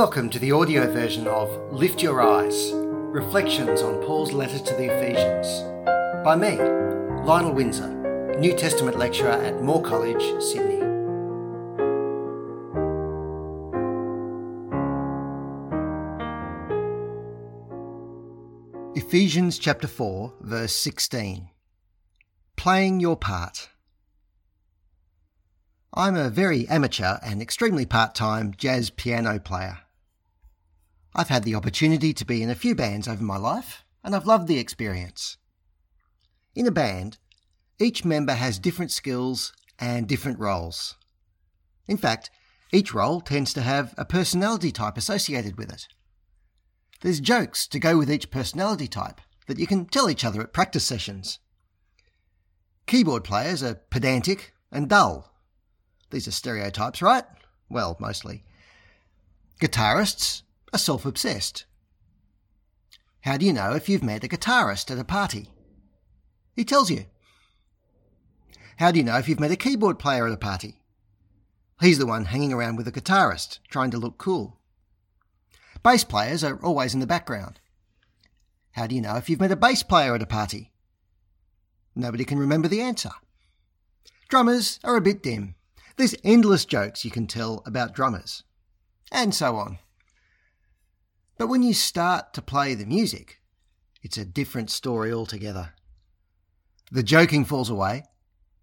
Welcome to the audio version of Lift Your Eyes Reflections on Paul's Letter to the Ephesians by me, Lionel Windsor, New Testament lecturer at Moore College, Sydney. Ephesians chapter 4, verse 16. Playing your part. I'm a very amateur and extremely part time jazz piano player. I've had the opportunity to be in a few bands over my life, and I've loved the experience. In a band, each member has different skills and different roles. In fact, each role tends to have a personality type associated with it. There's jokes to go with each personality type that you can tell each other at practice sessions. Keyboard players are pedantic and dull these are stereotypes, right? Well, mostly. Guitarists are self obsessed. How do you know if you've met a guitarist at a party? He tells you. How do you know if you've met a keyboard player at a party? He's the one hanging around with a guitarist, trying to look cool. Bass players are always in the background. How do you know if you've met a bass player at a party? Nobody can remember the answer. Drummers are a bit dim. There's endless jokes you can tell about drummers, and so on. But when you start to play the music, it's a different story altogether. The joking falls away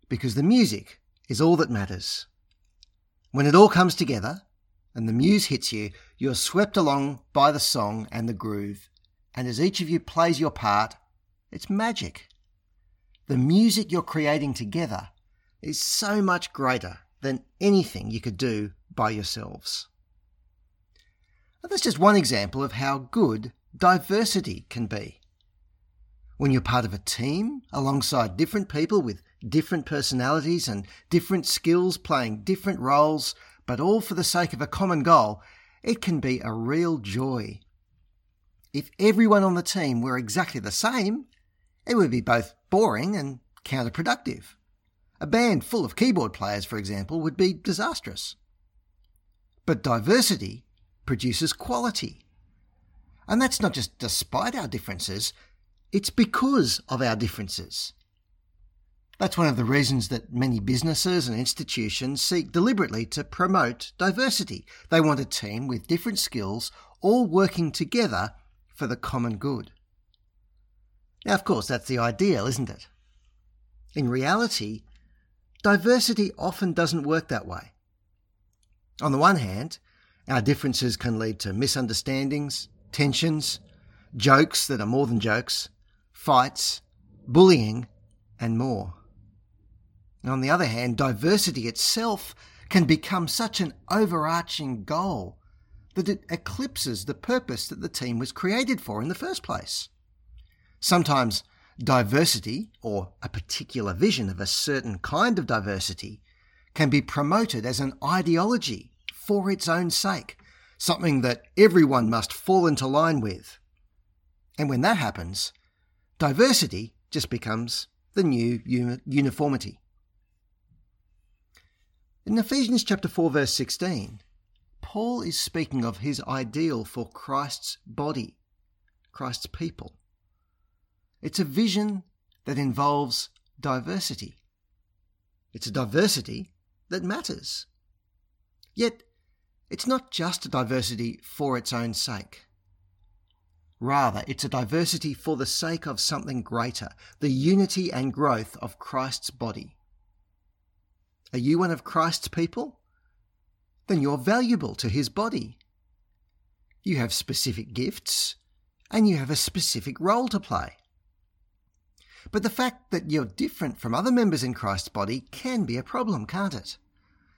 because the music is all that matters. When it all comes together and the muse hits you, you're swept along by the song and the groove, and as each of you plays your part, it's magic. The music you're creating together is so much greater than anything you could do by yourselves. That's just one example of how good diversity can be. When you're part of a team alongside different people with different personalities and different skills playing different roles, but all for the sake of a common goal, it can be a real joy. If everyone on the team were exactly the same, it would be both boring and counterproductive. A band full of keyboard players, for example, would be disastrous. But diversity produces quality. And that's not just despite our differences, it's because of our differences. That's one of the reasons that many businesses and institutions seek deliberately to promote diversity. They want a team with different skills all working together for the common good. Now, of course, that's the ideal, isn't it? In reality, diversity often doesn't work that way. On the one hand, our differences can lead to misunderstandings, tensions, jokes that are more than jokes, fights, bullying, and more. on the other hand, diversity itself can become such an overarching goal that it eclipses the purpose that the team was created for in the first place. Sometimes diversity, or a particular vision of a certain kind of diversity, can be promoted as an ideology for its own sake, something that everyone must fall into line with. And when that happens, diversity just becomes the new uniformity. In Ephesians chapter 4 verse 16, Paul is speaking of his ideal for Christ's body, Christ's people. It's a vision that involves diversity. It's a diversity that matters. Yet, it's not just a diversity for its own sake. Rather, it's a diversity for the sake of something greater, the unity and growth of Christ's body. Are you one of Christ's people? Then you're valuable to his body. You have specific gifts, and you have a specific role to play. But the fact that you're different from other members in Christ's body can be a problem, can't it?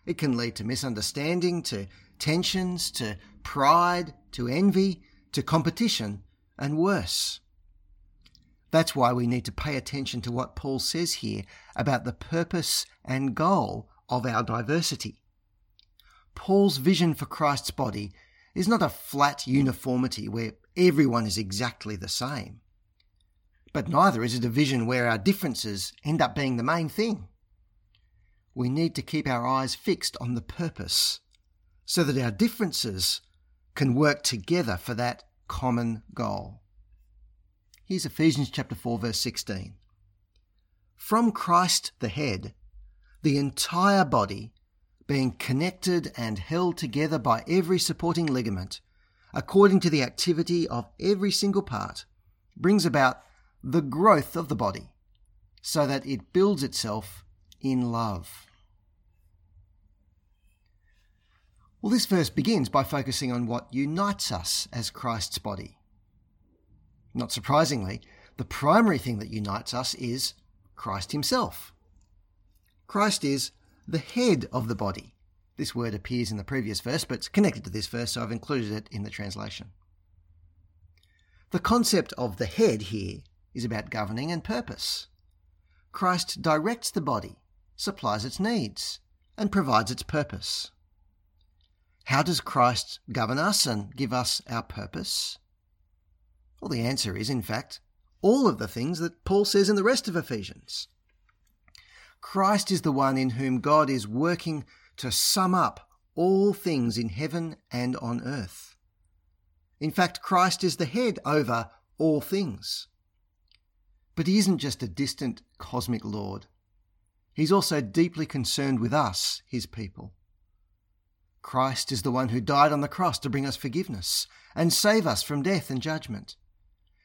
It can lead to misunderstanding, to tensions, to pride, to envy, to competition, and worse. That's why we need to pay attention to what Paul says here about the purpose and goal of our diversity. Paul's vision for Christ's body is not a flat uniformity where everyone is exactly the same. But neither is it a vision where our differences end up being the main thing. We need to keep our eyes fixed on the purpose so that our differences can work together for that common goal. Here's Ephesians chapter 4 verse 16. From Christ the head, the entire body, being connected and held together by every supporting ligament, according to the activity of every single part, brings about the growth of the body, so that it builds itself in love. Well, this verse begins by focusing on what unites us as Christ's body. Not surprisingly, the primary thing that unites us is Christ Himself. Christ is the head of the body. This word appears in the previous verse, but it's connected to this verse, so I've included it in the translation. The concept of the head here is about governing and purpose. Christ directs the body, supplies its needs, and provides its purpose. How does Christ govern us and give us our purpose? Well, the answer is, in fact, all of the things that Paul says in the rest of Ephesians. Christ is the one in whom God is working to sum up all things in heaven and on earth. In fact, Christ is the head over all things. But he isn't just a distant cosmic Lord. He's also deeply concerned with us, his people. Christ is the one who died on the cross to bring us forgiveness and save us from death and judgment.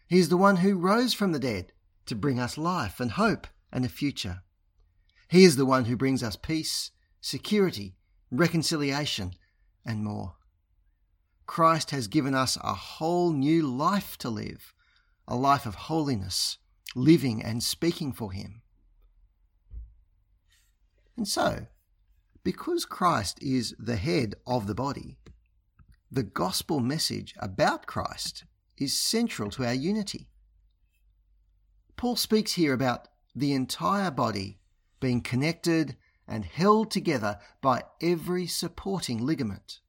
He is the one who rose from the dead to bring us life and hope and a future. He is the one who brings us peace, security, reconciliation, and more. Christ has given us a whole new life to live, a life of holiness, living and speaking for Him. And so, because Christ is the head of the body, the gospel message about Christ is central to our unity. Paul speaks here about the entire body being connected and held together by every supporting ligament.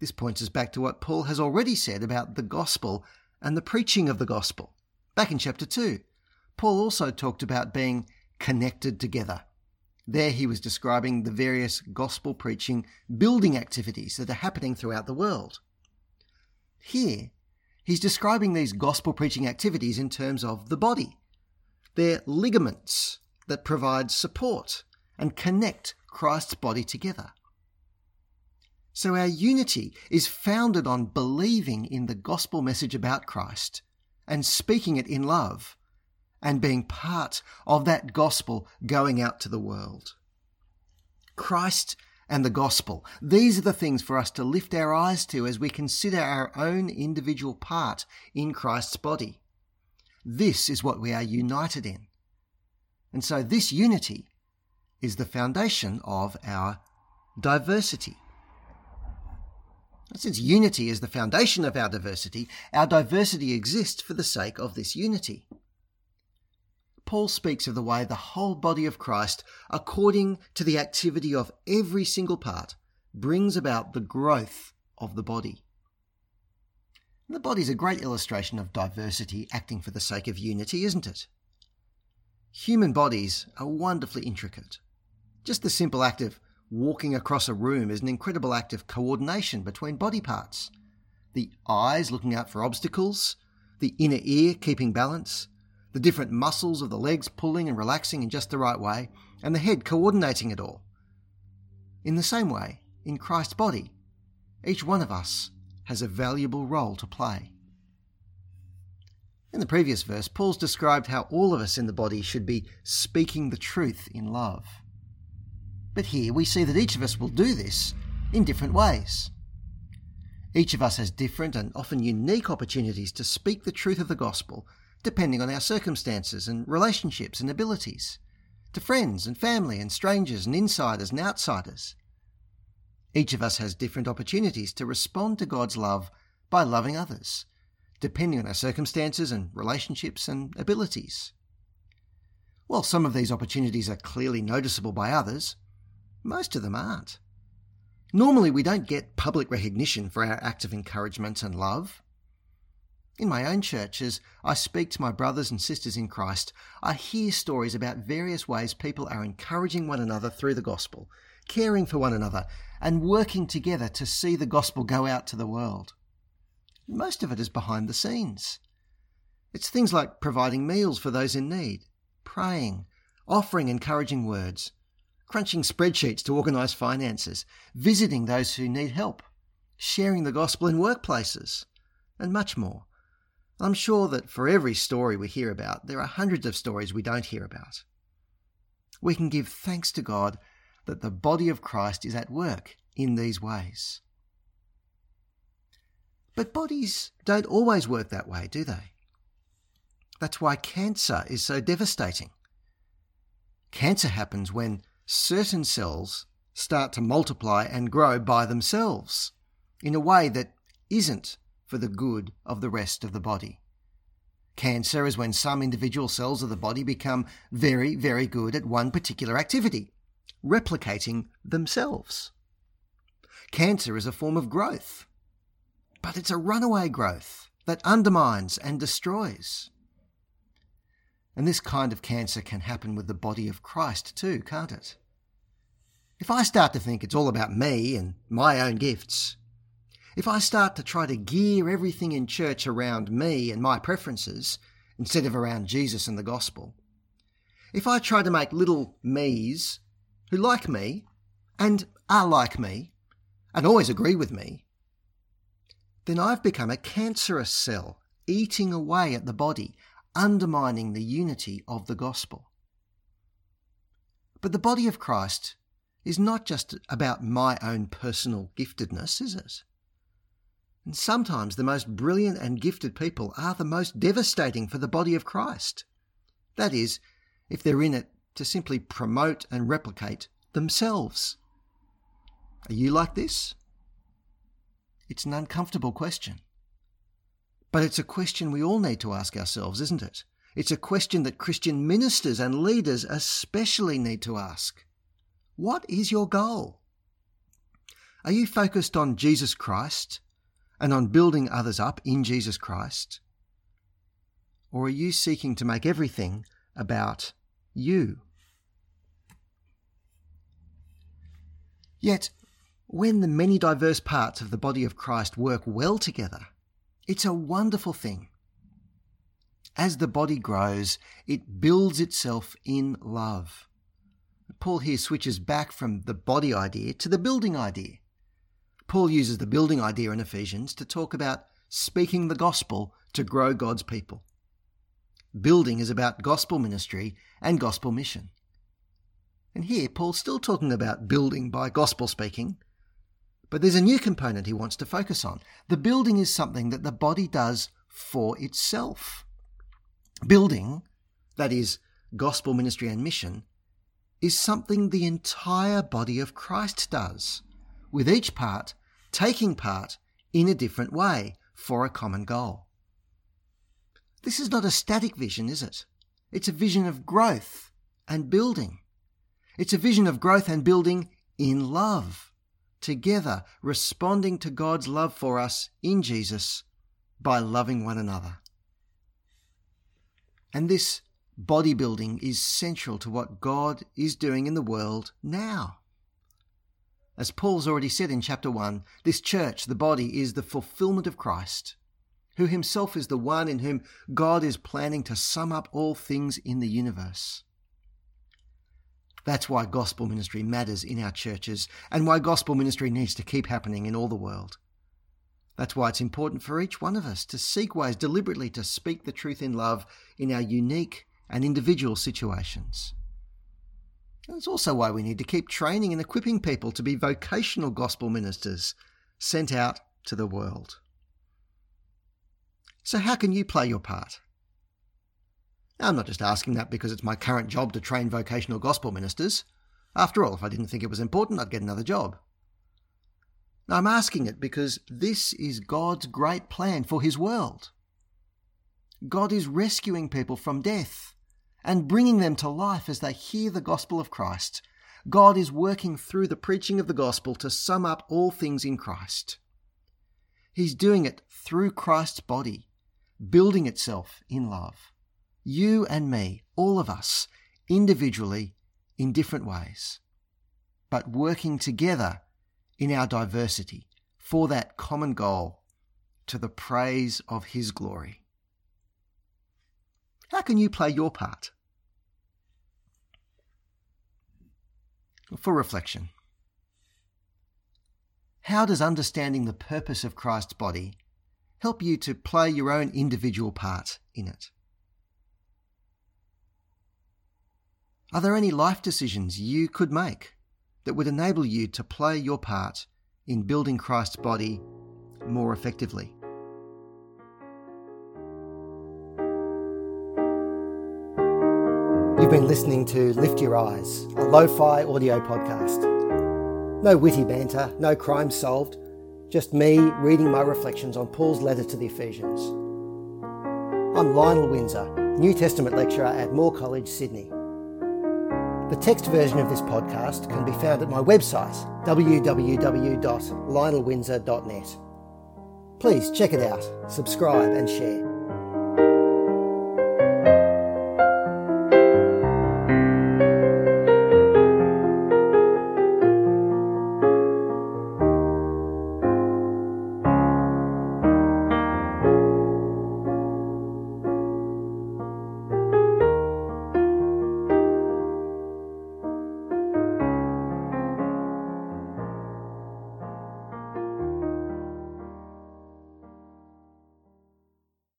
This points us back to what Paul has already said about the gospel and the preaching of the gospel. Back in chapter 2, Paul also talked about being connected together. There he was describing the various gospel preaching building activities that are happening throughout the world. Here, he's describing these gospel preaching activities in terms of the body. They're ligaments that provide support and connect Christ's body together. So our unity is founded on believing in the gospel message about Christ and speaking it in love and being part of that gospel going out to the world. Christ and the gospel, these are the things for us to lift our eyes to as we consider our own individual part in Christ's body. This is what we are united in. And so this unity is the foundation of our diversity. Since unity is the foundation of our diversity, our diversity exists for the sake of this unity. Paul speaks of the way the whole body of Christ, according to the activity of every single part, brings about the growth of the body. The body is a great illustration of diversity acting for the sake of unity, isn't it? Human bodies are wonderfully intricate. Just the simple act of Walking across a room is an incredible act of coordination between body parts. The eyes looking out for obstacles, the inner ear keeping balance, the different muscles of the legs pulling and relaxing in just the right way, and the head coordinating it all. In the same way, in Christ's body, each one of us has a valuable role to play. In the previous verse, Paul's described how all of us in the body should be speaking the truth in love. But here we see that each of us will do this in different ways. Each of us has different and often unique opportunities to speak the truth of the gospel, depending on our circumstances and relationships and abilities, to friends and family and strangers and insiders and outsiders. Each of us has different opportunities to respond to God's love by loving others, depending on our circumstances and relationships and abilities. While some of these opportunities are clearly noticeable by others, most of them aren't. Normally, we don't get public recognition for our acts of encouragement and love. In my own church, as I speak to my brothers and sisters in Christ, I hear stories about various ways people are encouraging one another through the gospel, caring for one another, and working together to see the gospel go out to the world. Most of it is behind the scenes. It's things like providing meals for those in need, praying, offering encouraging words, crunching spreadsheets to organise finances, visiting those who need help, sharing the gospel in workplaces, and much more. I'm sure that for every story we hear about, there are hundreds of stories we don't hear about. We can give thanks to God that the body of Christ is at work in these ways. But bodies don't always work that way, do they? That's why cancer is so devastating. Cancer happens when certain cells start to multiply and grow by themselves in a way that isn't for the good of the rest of the body. Cancer is when some individual cells of the body become very, very good at one particular activity, replicating themselves. Cancer is a form of growth, but it's a runaway growth that undermines and destroys. And this kind of cancer can happen with the body of Christ too, can't it? If I start to think it's all about me and my own gifts, if I start to try to gear everything in church around me and my preferences instead of around Jesus and the gospel, if I try to make little me's who like me and are like me and always agree with me, then I've become a cancerous cell eating away at the body, undermining the unity of the gospel. But the body of Christ is not just about my own personal giftedness, is it? And sometimes the most brilliant and gifted people are the most devastating for the body of Christ. That is, if they're in it to simply promote and replicate themselves. Are you like this? It's an uncomfortable question. But it's a question we all need to ask ourselves, isn't it? It's a question that Christian ministers and leaders especially need to ask. What is your goal? Are you focused on Jesus Christ and on building others up in Jesus Christ? Or are you seeking to make everything about you? Yet, when the many diverse parts of the body of Christ work well together, it's a wonderful thing. As the body grows, it builds itself in love. Paul here switches back from the body idea to the building idea. Paul uses the building idea in Ephesians to talk about speaking the gospel to grow God's people. Building is about gospel ministry and gospel mission. And here, Paul's still talking about building by gospel speaking, but there's a new component he wants to focus on. The building is something that the body does for itself. Building, that is, gospel ministry and mission, is something the entire body of Christ does, with each part taking part in a different way for a common goal. This is not a static vision, is it? It's a vision of growth and building. It's a vision of growth and building in love, together responding to God's love for us in Jesus by loving one another. And this bodybuilding is central to what God is doing in the world now. As Paul's already said in chapter 1, this church, the body, is the fulfillment of Christ, who himself is the one in whom God is planning to sum up all things in the universe. That's why gospel ministry matters in our churches and why gospel ministry needs to keep happening in all the world. That's why it's important for each one of us to seek ways deliberately to speak the truth in love in our unique and individual situations. That's also why we need to keep training and equipping people to be vocational gospel ministers sent out to the world. So, how can you play your part? Now, I'm not just asking that because it's my current job to train vocational gospel ministers. After all, if I didn't think it was important, I'd get another job. I'm asking it because this is God's great plan for His world. God is rescuing people from death and bringing them to life as they hear the gospel of Christ. God is working through the preaching of the gospel to sum up all things in Christ. He's doing it through Christ's body, building itself in love. You and me, all of us, individually, in different ways, but working together in our diversity for that common goal to the praise of His glory. How can you play your part? For reflection, how does understanding the purpose of Christ's body help you to play your own individual part in it? Are there any life decisions you could make that would enable you to play your part in building Christ's body more effectively? You've been listening to Lift Your Eyes, a lo fi audio podcast. No witty banter, no crime solved, just me reading my reflections on Paul's letter to the Ephesians. I'm Lionel Windsor, New Testament lecturer at Moore College, Sydney. The text version of this podcast can be found at my website, www.lionelwindsor.net. Please check it out, subscribe, and share.